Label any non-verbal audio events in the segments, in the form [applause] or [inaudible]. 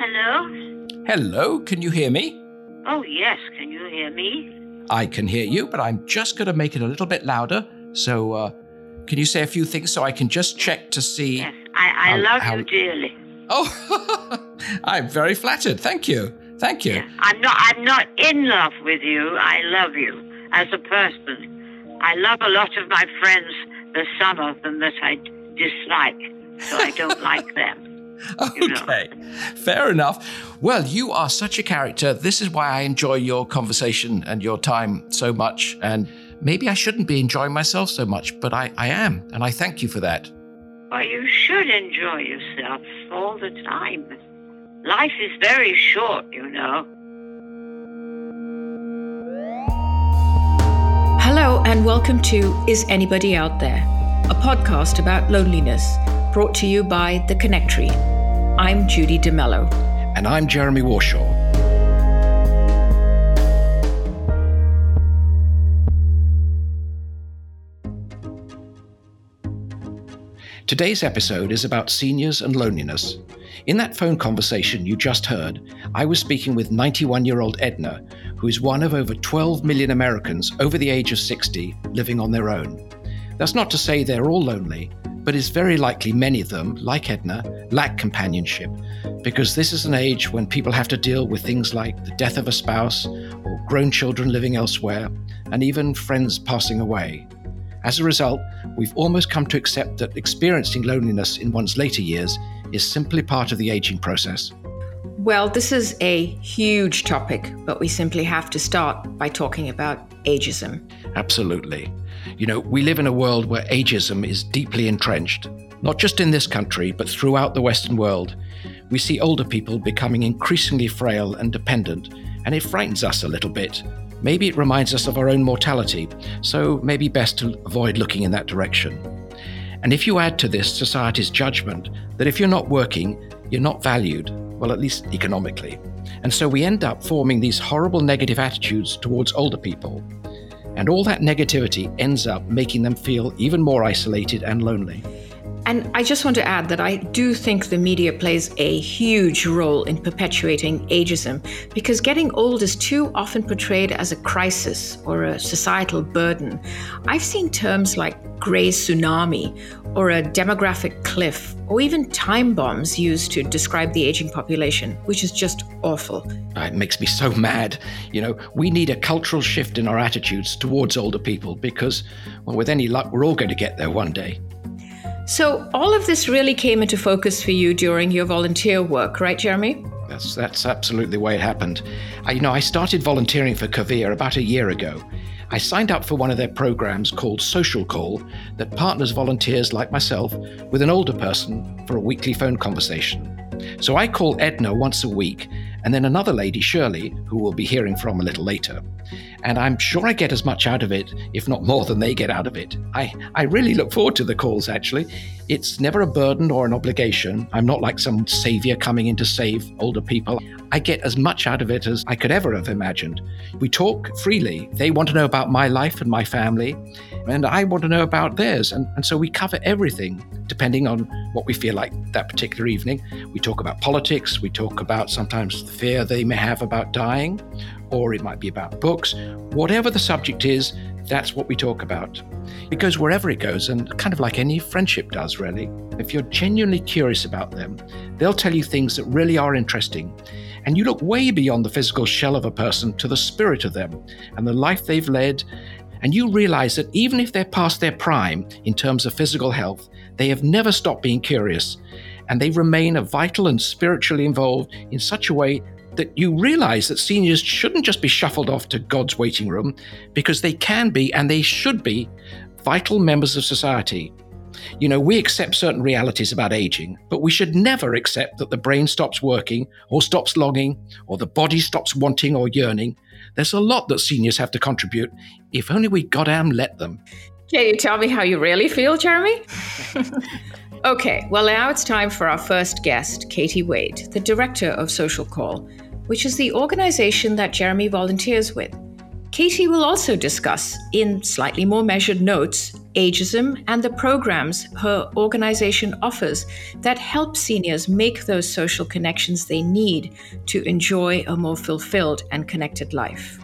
Hello? Hello, can you hear me? Oh, yes. Can you hear me? I can hear you, but I'm just going to make it a little bit louder. So, uh, can you say a few things so I can just check to see? Yes. I, I How- love how- you dearly. Oh, [laughs] I'm very flattered. Thank you. Thank you. Yes. I'm not I'm not in love with you. I love you as a person. I love a lot of my friends. There's some of them that I dislike, so I don't [laughs] like them. you know. Okay, fair enough. Well, you are such a character. This is why I enjoy your conversation and your time so much. And maybe I shouldn't be enjoying myself so much, but I, I am. And I thank you for that. Well, you should enjoy yourself all the time. Life is very short, you know. Hello, and welcome to Is Anybody Out There? A podcast about loneliness brought to you by The Connectory. I'm Judy D'Mello. And I'm Jeremy Warshaw. Today's episode is about seniors and loneliness. In that phone conversation you just heard, I was speaking with 91 year old Edna, who is one of over 12 million Americans over the age of 60 living on their own. That's not to say they're all lonely, but it's very likely many of them, like Edna, lack companionship, because this is an age when people have to deal with things like the death of a spouse, or grown children living elsewhere, and even friends passing away. As a result, we've almost come to accept that experiencing loneliness in one's later years is simply part of the aging process. Well, this is a huge topic, but we simply have to start by talking about ageism. Absolutely. You know, we live in a world where ageism is deeply entrenched, not just in this country, but throughout the Western world. We see older people becoming increasingly frail and dependent, and it frightens us a little bit. Maybe it reminds us of our own mortality, so maybe best to avoid looking in that direction. And if you add to this society's judgment that if you're not working, you're not valued, well, at least economically. And so we end up forming these horrible negative attitudes towards older people. And all that negativity ends up making them feel even more isolated and lonely. And I just want to add that I do think the media plays a huge role in perpetuating ageism because getting old is too often portrayed as a crisis or a societal burden. I've seen terms like grey tsunami or a demographic cliff or even time bombs used to describe the aging population, which is just awful. Uh, It makes me so [laughs] mad. You know, we need a cultural shift in our attitudes towards older people because, well, with any luck, we're all going to get there one day. So, all of this really came into focus for you during your volunteer work, right, Jeremy? That's that's absolutely the way it happened. I, you know, I started volunteering for Covia about a year ago. I signed up for one of their programs called Social Call that partners volunteers like myself with an older person for a weekly phone conversation. So I call Edna once a week, and then another lady, Shirley, who we'll be hearing from a little later. And I'm sure I get as much out of it, if not more than they get out of it. I, I really look forward to the calls, actually. It's never a burden or an obligation. I'm not like some savior coming in to save older people. I get as much out of it as I could ever have imagined. We talk freely. They want to know about my life and my family, and I want to know about theirs. And, and so we cover everything depending on what we feel like that particular evening. We talk about politics, we talk about sometimes the fear they may have about dying, or it might be about books. Whatever the subject is, that's what we talk about. It goes wherever it goes, and kind of like any friendship does, really. If you're genuinely curious about them, they'll tell you things that really are interesting. And you look way beyond the physical shell of a person to the spirit of them and the life they've led. And you realize that even if they're past their prime in terms of physical health, they have never stopped being curious. And they remain vital and spiritually involved in such a way that you realize that seniors shouldn't just be shuffled off to God's waiting room because they can be and they should be vital members of society. You know, we accept certain realities about aging, but we should never accept that the brain stops working or stops longing or the body stops wanting or yearning. There's a lot that seniors have to contribute if only we goddamn let them. Can you tell me how you really feel, Jeremy? [laughs] okay, well, now it's time for our first guest, Katie Wade, the director of Social Call, which is the organization that Jeremy volunteers with. Katie will also discuss, in slightly more measured notes, ageism and the programs her organization offers that help seniors make those social connections they need to enjoy a more fulfilled and connected life.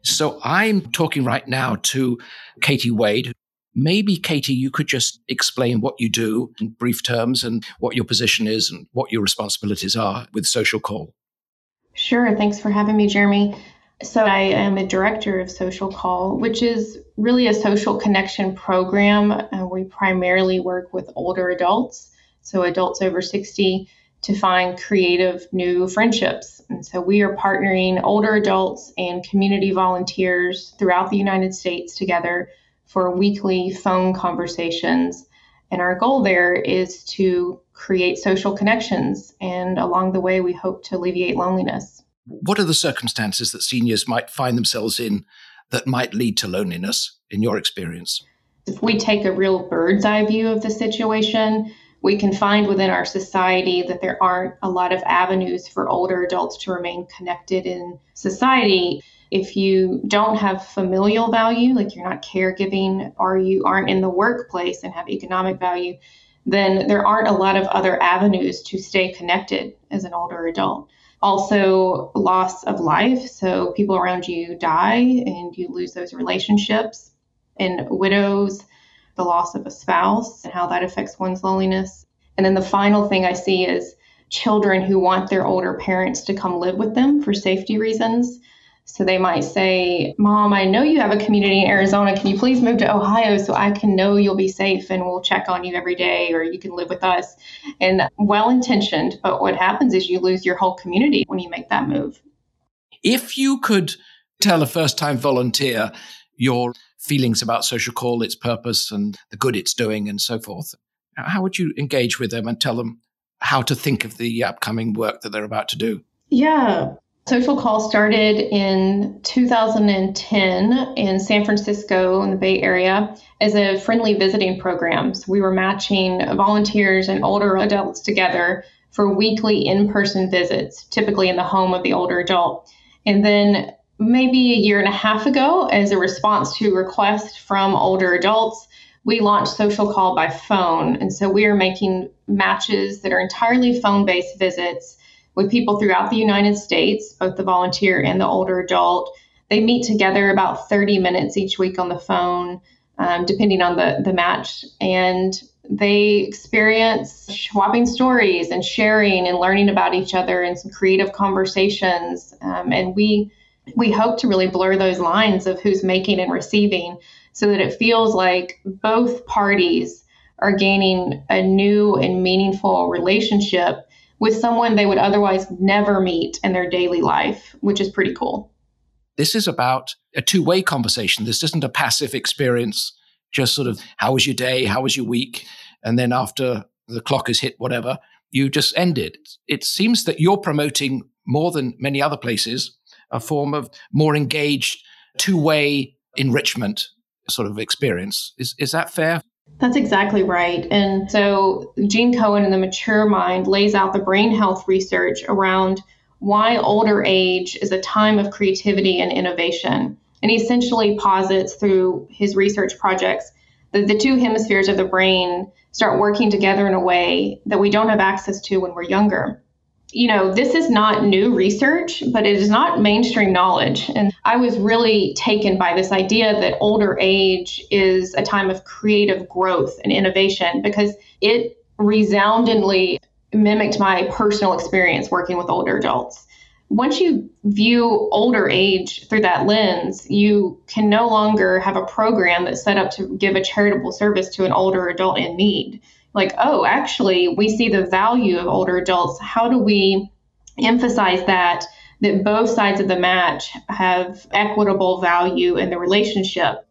So I'm talking right now to Katie Wade, Maybe, Katie, you could just explain what you do in brief terms and what your position is and what your responsibilities are with Social Call. Sure. Thanks for having me, Jeremy. So, I am a director of Social Call, which is really a social connection program. Uh, we primarily work with older adults, so adults over 60, to find creative new friendships. And so, we are partnering older adults and community volunteers throughout the United States together for weekly phone conversations. And our goal there is to create social connections. And along the way, we hope to alleviate loneliness. What are the circumstances that seniors might find themselves in that might lead to loneliness, in your experience? If we take a real bird's eye view of the situation, we can find within our society that there aren't a lot of avenues for older adults to remain connected in society. If you don't have familial value, like you're not caregiving or you aren't in the workplace and have economic value, then there aren't a lot of other avenues to stay connected as an older adult. Also, loss of life. So people around you die and you lose those relationships. And widows, the loss of a spouse and how that affects one's loneliness. And then the final thing I see is children who want their older parents to come live with them for safety reasons. So they might say, Mom, I know you have a community in Arizona. Can you please move to Ohio so I can know you'll be safe and we'll check on you every day or you can live with us? And well intentioned, but what happens is you lose your whole community when you make that move. If you could tell a first time volunteer your feelings about social call, its purpose, and the good it's doing, and so forth, how would you engage with them and tell them how to think of the upcoming work that they're about to do? Yeah, Social Call started in 2010 in San Francisco in the Bay Area as a friendly visiting program. So we were matching volunteers and older adults together for weekly in person visits, typically in the home of the older adult. And then maybe a year and a half ago, as a response to requests from older adults, we launched Social Call by phone. And so we are making matches that are entirely phone based visits with people throughout the United States, both the volunteer and the older adult. They meet together about 30 minutes each week on the phone, um, depending on the, the match. And they experience swapping stories and sharing and learning about each other and some creative conversations. Um, and we we hope to really blur those lines of who's making and receiving so that it feels like both parties are gaining a new and meaningful relationship with someone they would otherwise never meet in their daily life, which is pretty cool. This is about a two way conversation. This isn't a passive experience, just sort of, how was your day? How was your week? And then after the clock has hit, whatever, you just end it. It seems that you're promoting more than many other places a form of more engaged, two way enrichment sort of experience. Is, is that fair? That's exactly right. And so Gene Cohen in The Mature Mind lays out the brain health research around why older age is a time of creativity and innovation. And he essentially posits through his research projects that the two hemispheres of the brain start working together in a way that we don't have access to when we're younger you know, this is not new research, but it is not mainstream knowledge. And I was really taken by this idea that older age is a time of creative growth and innovation because it resoundingly mimicked my personal experience working with older adults. Once you view older age through that lens, you can no longer have a program that's set up to give a charitable service to an older adult in need like, oh, actually, we see the value of older adults. How do we emphasize that? That both sides of the match have equitable value in the relationship.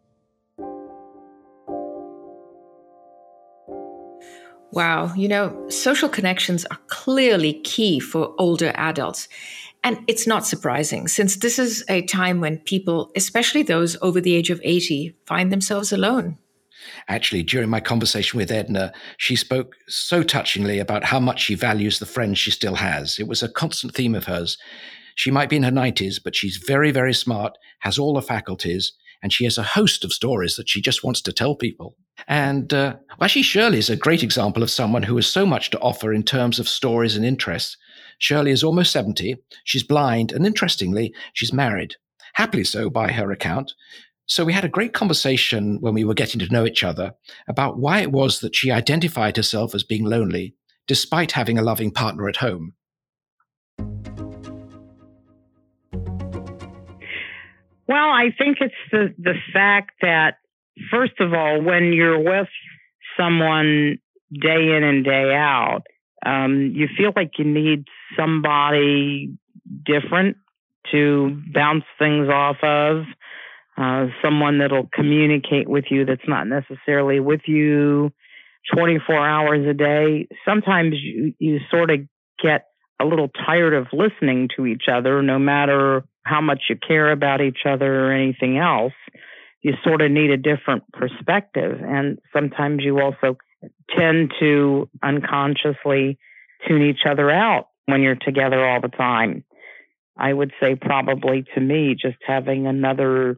Wow, you know, social connections are clearly key for older adults. And it's not surprising, since this is a time when people, especially those over the age of 80, find themselves alone. Actually, during my conversation with Edna, she spoke so touchingly about how much she values the friends she still has. It was a constant theme of hers. She might be in her 90s, but she's very, very smart, has all the faculties, and she has a host of stories that she just wants to tell people. And uh, actually, Shirley is a great example of someone who has so much to offer in terms of stories and interests. Shirley is almost 70, she's blind, and interestingly, she's married. Happily so by her account. So we had a great conversation when we were getting to know each other about why it was that she identified herself as being lonely, despite having a loving partner at home. Well, I think it's the, the fact that, first of all, when you're with someone day in and day out, um, you feel like you need somebody different to bounce things off of, uh, someone that'll communicate with you that's not necessarily with you 24 hours a day. Sometimes you, you sort of get a little tired of listening to each other, no matter how much you care about each other or anything else, you sort of need a different perspective. And sometimes you also tend to unconsciously tune each other out when you're together all the time. I would say probably to me, just having another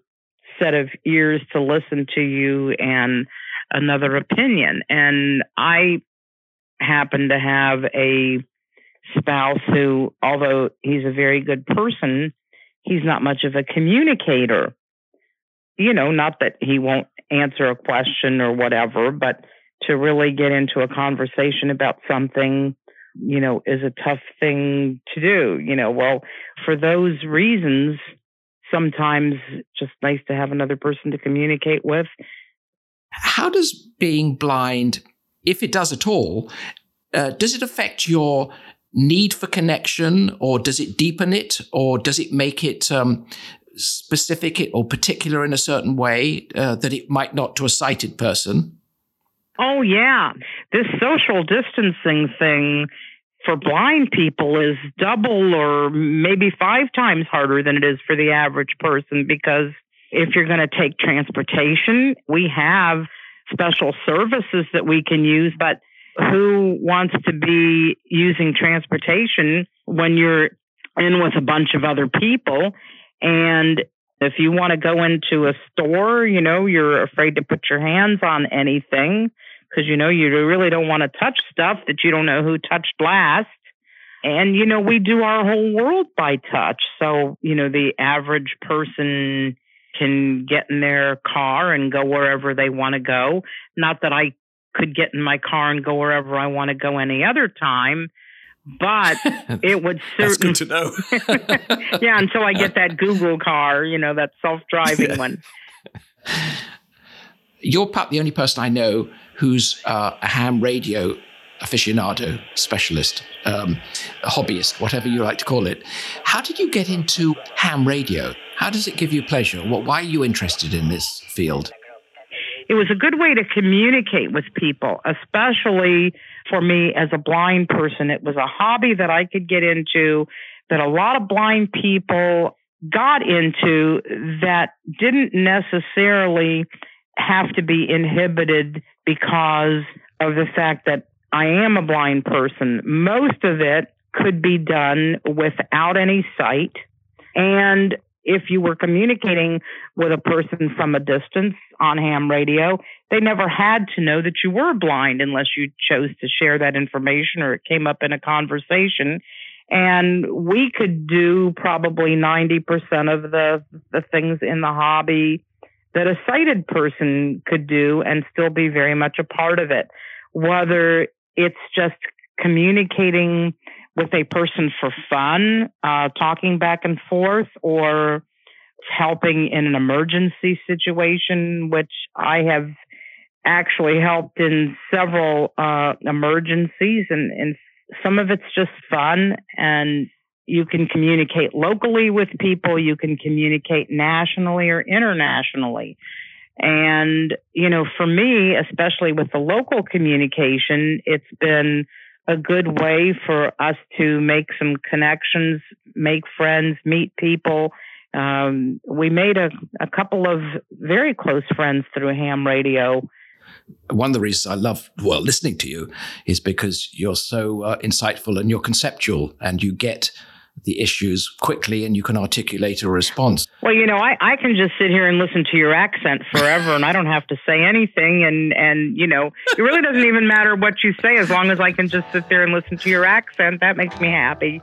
set of ears to listen to you and another opinion. And I happen to have a spouse who, although he's a very good person, he's not much of a communicator. You know, not that he won't answer a question or whatever, but to really get into a conversation about something, you know, is a tough thing to do. You know, well, for those reasons, sometimes just nice to have another person to communicate with. How does being blind, if it does at all, uh, does it affect your need for connection, or does it deepen it, or does it make it um, specific or particular in a certain way uh, that it might not to a sighted person? Oh, yeah. This social distancing thing for blind people is double or maybe five times harder than it is for the average person because if you're going to take transportation, we have special services that we can use, but who wants to be using transportation when you're in with a bunch of other people? And if you want to go into a store, you know, you're afraid to put your hands on anything because, you know, you really don't want to touch stuff that you don't know who touched last. And, you know, we do our whole world by touch. So, you know, the average person can get in their car and go wherever they want to go. Not that I could get in my car and go wherever I want to go any other time. But [laughs] it would certainly. Good to know. [laughs] [laughs] yeah, until I get that Google car, you know, that self driving one. You're the only person I know who's uh, a ham radio aficionado, specialist, um, hobbyist, whatever you like to call it. How did you get into ham radio? How does it give you pleasure? What, why are you interested in this field? it was a good way to communicate with people, especially for me as a blind person. It was a hobby that I could get into that a lot of blind people got into that didn't necessarily have to be inhibited because of the fact that I am a blind person. Most of it could be done without any sight. And if you were communicating with a person from a distance on ham radio, they never had to know that you were blind unless you chose to share that information or it came up in a conversation. And we could do probably 90% of the, the things in the hobby that a sighted person could do and still be very much a part of it. Whether it's just communicating with a person for fun, uh, talking back and forth, or helping in an emergency situation, which I have actually helped in several uh, emergencies, and, and some of it's just fun and you can communicate locally with people, you can communicate nationally or internationally. And, you know, for me, especially with the local communication, it's been a good way for us to make some connections, make friends, meet people. Um, we made a, a couple of very close friends through ham radio one of the reasons I love well listening to you is because you're so uh, insightful and you're conceptual and you get the issues quickly and you can articulate a response. Well, you know, I, I can just sit here and listen to your accent forever and I don't have to say anything and and you know, it really doesn't even matter what you say as long as I can just sit there and listen to your accent. That makes me happy.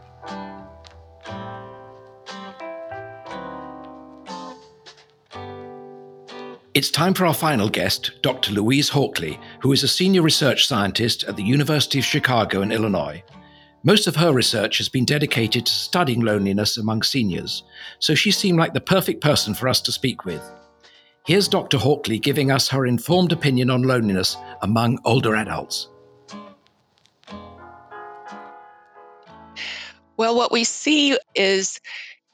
It's time for our final guest, Dr. Louise Hawkley, who is a senior research scientist at the University of Chicago in Illinois. Most of her research has been dedicated to studying loneliness among seniors, so she seemed like the perfect person for us to speak with. Here's Dr. Hawkley giving us her informed opinion on loneliness among older adults. Well, what we see is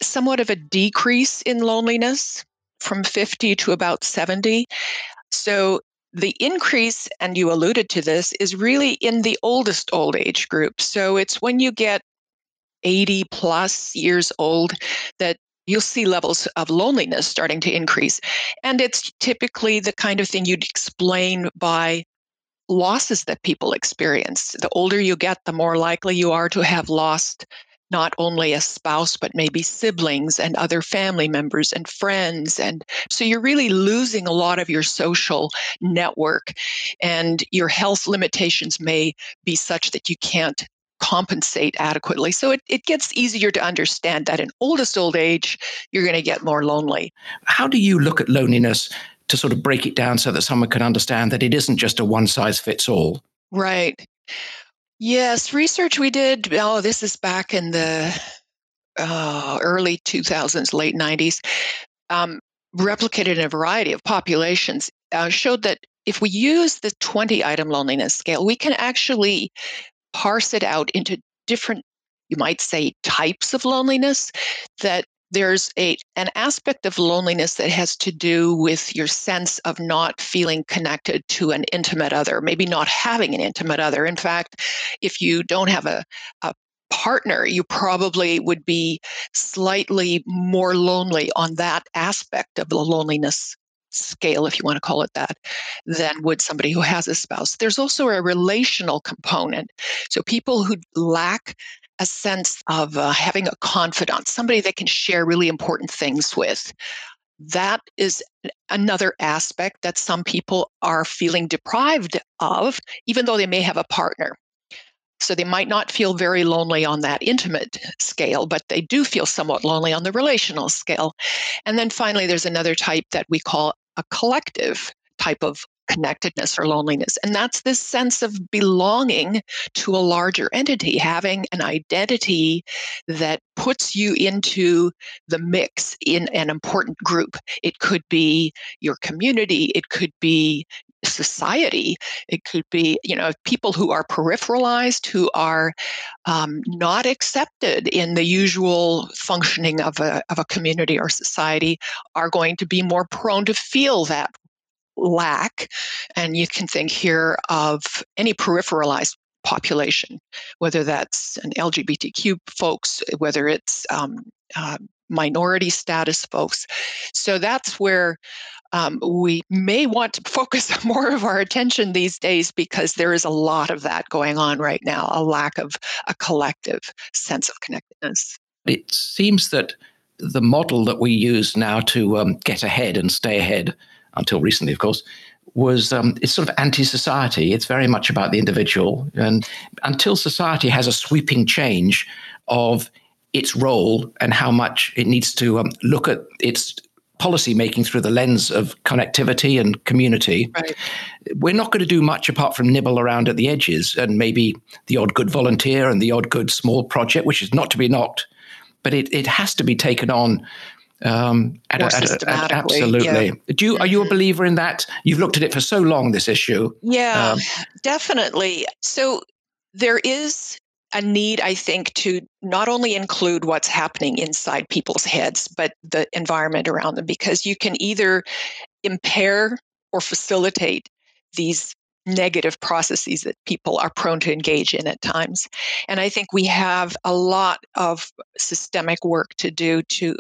somewhat of a decrease in loneliness from 50 to about 70. So the increase, and you alluded to this, is really in the oldest old age group. So it's when you get 80 plus years old that you'll see levels of loneliness starting to increase. And it's typically the kind of thing you'd explain by losses that people experience. The older you get, the more likely you are to have lost not only a spouse, but maybe siblings and other family members and friends. And so you're really losing a lot of your social network, and your health limitations may be such that you can't compensate adequately. So it, it gets easier to understand that in oldest old age, you're going to get more lonely. How do you look at loneliness to sort of break it down so that someone can understand that it isn't just a one size fits all? Right. Yes, research we did. Oh, this is back in the uh, early 2000s, late 90s. Um, replicated in a variety of populations uh, showed that if we use the 20 item loneliness scale, we can actually parse it out into different, you might say, types of loneliness that there's a an aspect of loneliness that has to do with your sense of not feeling connected to an intimate other maybe not having an intimate other in fact if you don't have a, a partner you probably would be slightly more lonely on that aspect of the loneliness scale, if you want to call it that, than would somebody who has a spouse. There's also a relational component. So people who lack a sense of uh, having a confidant, somebody that can share really important things with. That is another aspect that some people are feeling deprived of, even though they may have a partner. So they might not feel very lonely on that intimate scale, but they do feel somewhat lonely on the relational scale. And then finally, there's another type that we call a collective type of connectedness or loneliness. And that's this sense of belonging to a larger entity, having an identity that puts you into the mix in an important group. It could be your community, it could be society it could be you know people who are peripheralized who are um, not accepted in the usual functioning of a, of a community or society are going to be more prone to feel that lack. And you can think here of any peripheralized population, whether that's an LGBTQ folks, whether it's um, uh, minority status folks. So that's where um, we may want to [laughs] focus [laughs] more of our attention these days because there is a lot of that going on right now, a lack of a collective sense of connectedness. It seems that the model that we use now to um, get ahead and stay ahead until recently, of course, was um, it's sort of anti-society. It's very much about the individual, and until society has a sweeping change of its role and how much it needs to um, look at its policy making through the lens of connectivity and community, right. we're not going to do much apart from nibble around at the edges and maybe the odd good volunteer and the odd good small project, which is not to be knocked, but it, it has to be taken on um, at More a, systematically. At, absolutely. Yeah. Do you are you a believer in that? You've looked at it for so long. This issue. Yeah, um, definitely. So there is a need, I think, to not only include what's happening inside people's heads, but the environment around them, because you can either impair or facilitate these negative processes that people are prone to engage in at times. And I think we have a lot of systemic work to do to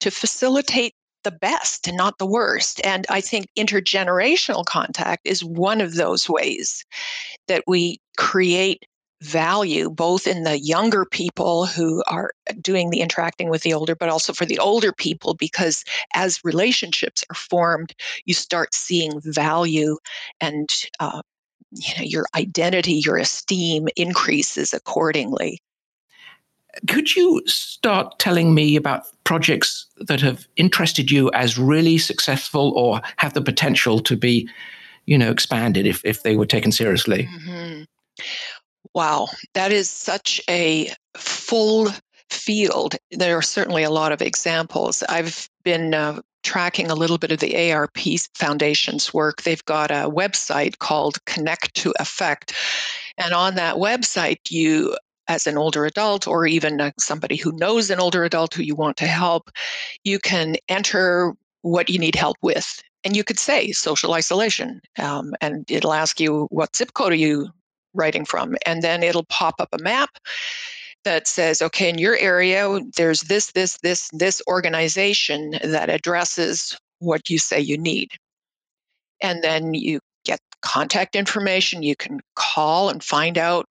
to facilitate the best and not the worst. And I think intergenerational contact is one of those ways that we create value both in the younger people who are doing the interacting with the older but also for the older people because as relationships are formed you start seeing value and uh, you know your identity your esteem increases accordingly could you start telling me about projects that have interested you as really successful or have the potential to be you know expanded if, if they were taken seriously mm-hmm. wow that is such a full field there are certainly a lot of examples i've been uh, tracking a little bit of the AARP Foundation's work. They've got a website called Connect2Affect. And on that website, you, as an older adult, or even somebody who knows an older adult who you want to help, you can enter what you need help with. And you could say social isolation, um, and it'll ask you what zip code are you writing from, and then it'll pop up a map that says, okay, in your area, there's this, this, this, this organization that addresses what you say you need. And then you get contact information. You can call and find out,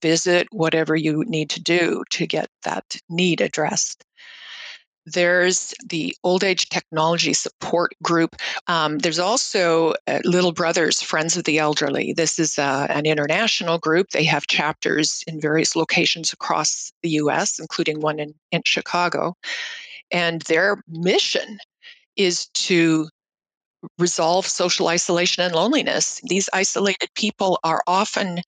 visit whatever you need to do to get that need addressed. There's the Old Age Technology Support Group. Um, there's also uh, Little Brothers Friends of the Elderly. This is uh, an international group. They have chapters in various locations across the US, including one in, in Chicago. And their mission is to resolve social isolation and loneliness. These isolated people are often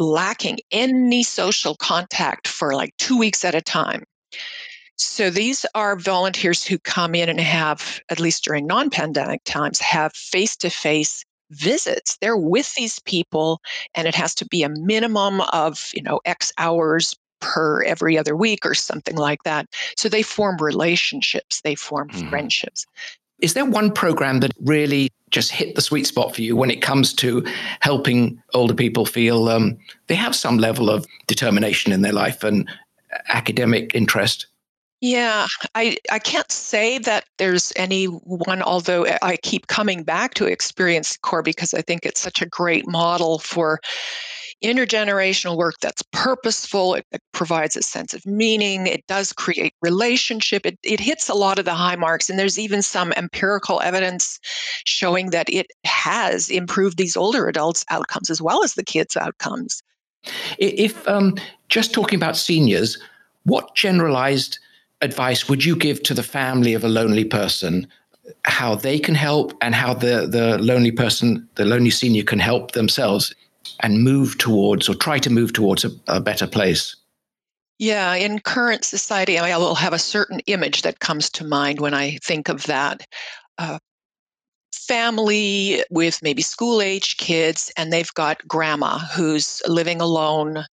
lacking any social contact for like two weeks at a time. So these are volunteers who come in and have, at least during non pandemic times, have face to face visits. They're with these people, and it has to be a minimum of, you know, X hours per every other week or something like that. So they form relationships, they form mm. friendships. Is there one program that really just hit the sweet spot for you when it comes to helping older people feel um, they have some level of determination in their life and academic interest? Yeah, I, I can't say that there's any one, although I keep coming back to Experience Corps because I think it's such a great model for intergenerational work that's purposeful. It, it, provides a sense of meaning. It does create relationship. It, it hits a lot of the high marks. And there's even some empirical evidence showing that it has improved these older adults' outcomes as well as the kids' outcomes. If um, just talking about seniors, what generalized advice would you give to the family of a lonely person how they can help and how the, the lonely person, the lonely senior can help themselves and move towards or try to move towards a, a better place? Yeah, in current society, I will have a certain image that comes to mind when I think of that. Uh, family with maybe school age kids, and they've got grandma who's living alone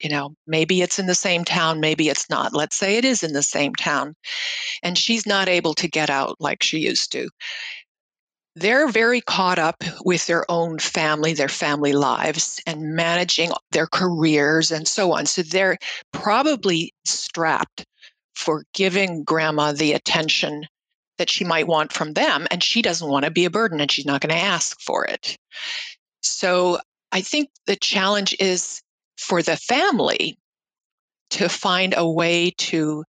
you know, maybe it's in the same town, maybe it's not. Let's say it is in the same town, and she's not able to get out like she used to. They're very caught up with their own family, their family lives, and managing their careers and so on. So they're probably strapped for giving grandma the attention that she might want from them, and she doesn't want to be a burden and she's not going to ask for it. So I think the challenge is for the family to find a way to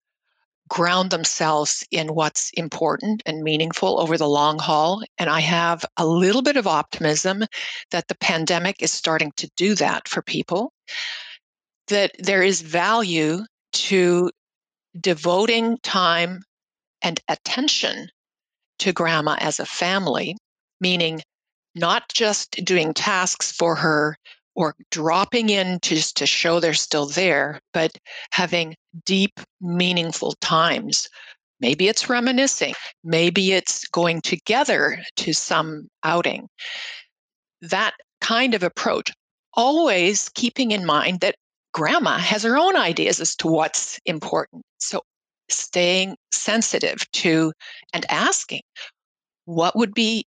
ground themselves in what's important and meaningful over the long haul. And I have a little bit of optimism that the pandemic is starting to do that for people, that there is value to devoting time and attention to grandma as a family, meaning not just doing tasks for her or dropping in just to show they're still there, but having deep, meaningful times. Maybe it's reminiscing, maybe it's going together to some outing. That kind of approach, always keeping in mind that grandma has her own ideas as to what's important. So staying sensitive to and asking what would be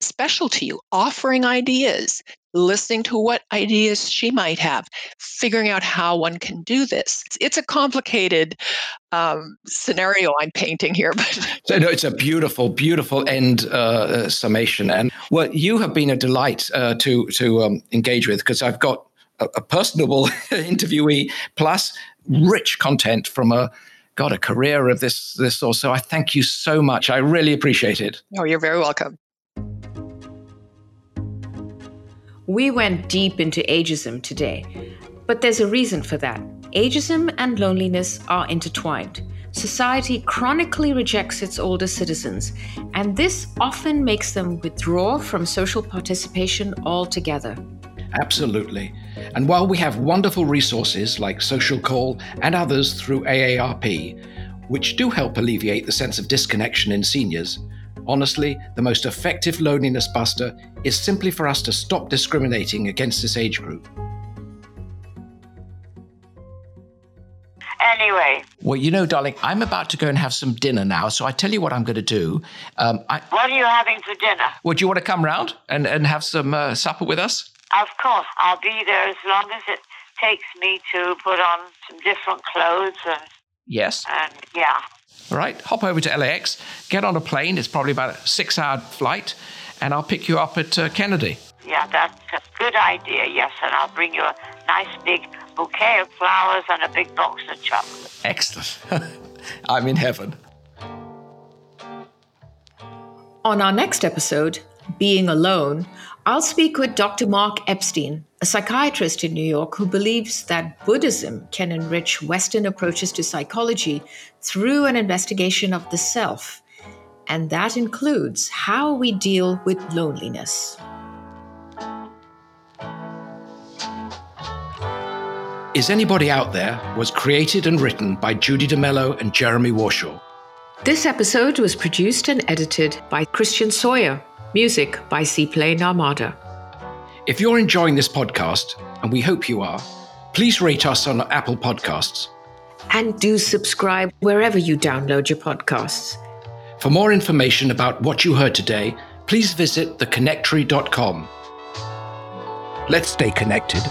special to you, offering ideas, listening to what ideas she might have, figuring out how one can do this. It's a complicated um, scenario I'm painting here, [laughs] but so, no, it's a beautiful, beautiful end uh, summation. And well, you have been a delight uh, to to um, engage with because I've got a, a personable [laughs] interviewee plus rich content from a got a career of this this sort. So I thank you so much. I really appreciate it. Oh, you're very welcome. We went deep into ageism today, but there's a reason for that. Ageism and loneliness are intertwined. Society chronically rejects its older citizens, and this often makes them withdraw from social participation altogether. Absolutely. And while we have wonderful resources like Social Call and others through AARP, which do help alleviate the sense of disconnection in seniors, Honestly, the most effective loneliness buster is simply for us to stop discriminating against this age group. Anyway. Well, you know, darling, I'm about to go and have some dinner now, so I tell you what I'm going to do. Um, I, what are you having for dinner? Would you want to come round and, and have some uh, supper with us? Of course. I'll be there as long as it takes me to put on some different clothes and. Yes. And yeah. All right, hop over to LAX, get on a plane. It's probably about a six hour flight, and I'll pick you up at uh, Kennedy. Yeah, that's a good idea, yes. And I'll bring you a nice big bouquet of flowers and a big box of chocolate. Excellent. [laughs] I'm in heaven. On our next episode, Being Alone, I'll speak with Dr. Mark Epstein, a psychiatrist in New York who believes that Buddhism can enrich Western approaches to psychology through an investigation of the self. And that includes how we deal with loneliness. Is Anybody Out There was created and written by Judy D'Mello and Jeremy Warshaw. This episode was produced and edited by Christian Sawyer. Music by Seaplane Armada. If you're enjoying this podcast, and we hope you are, please rate us on Apple Podcasts. And do subscribe wherever you download your podcasts. For more information about what you heard today, please visit theconnectory.com. Let's stay connected.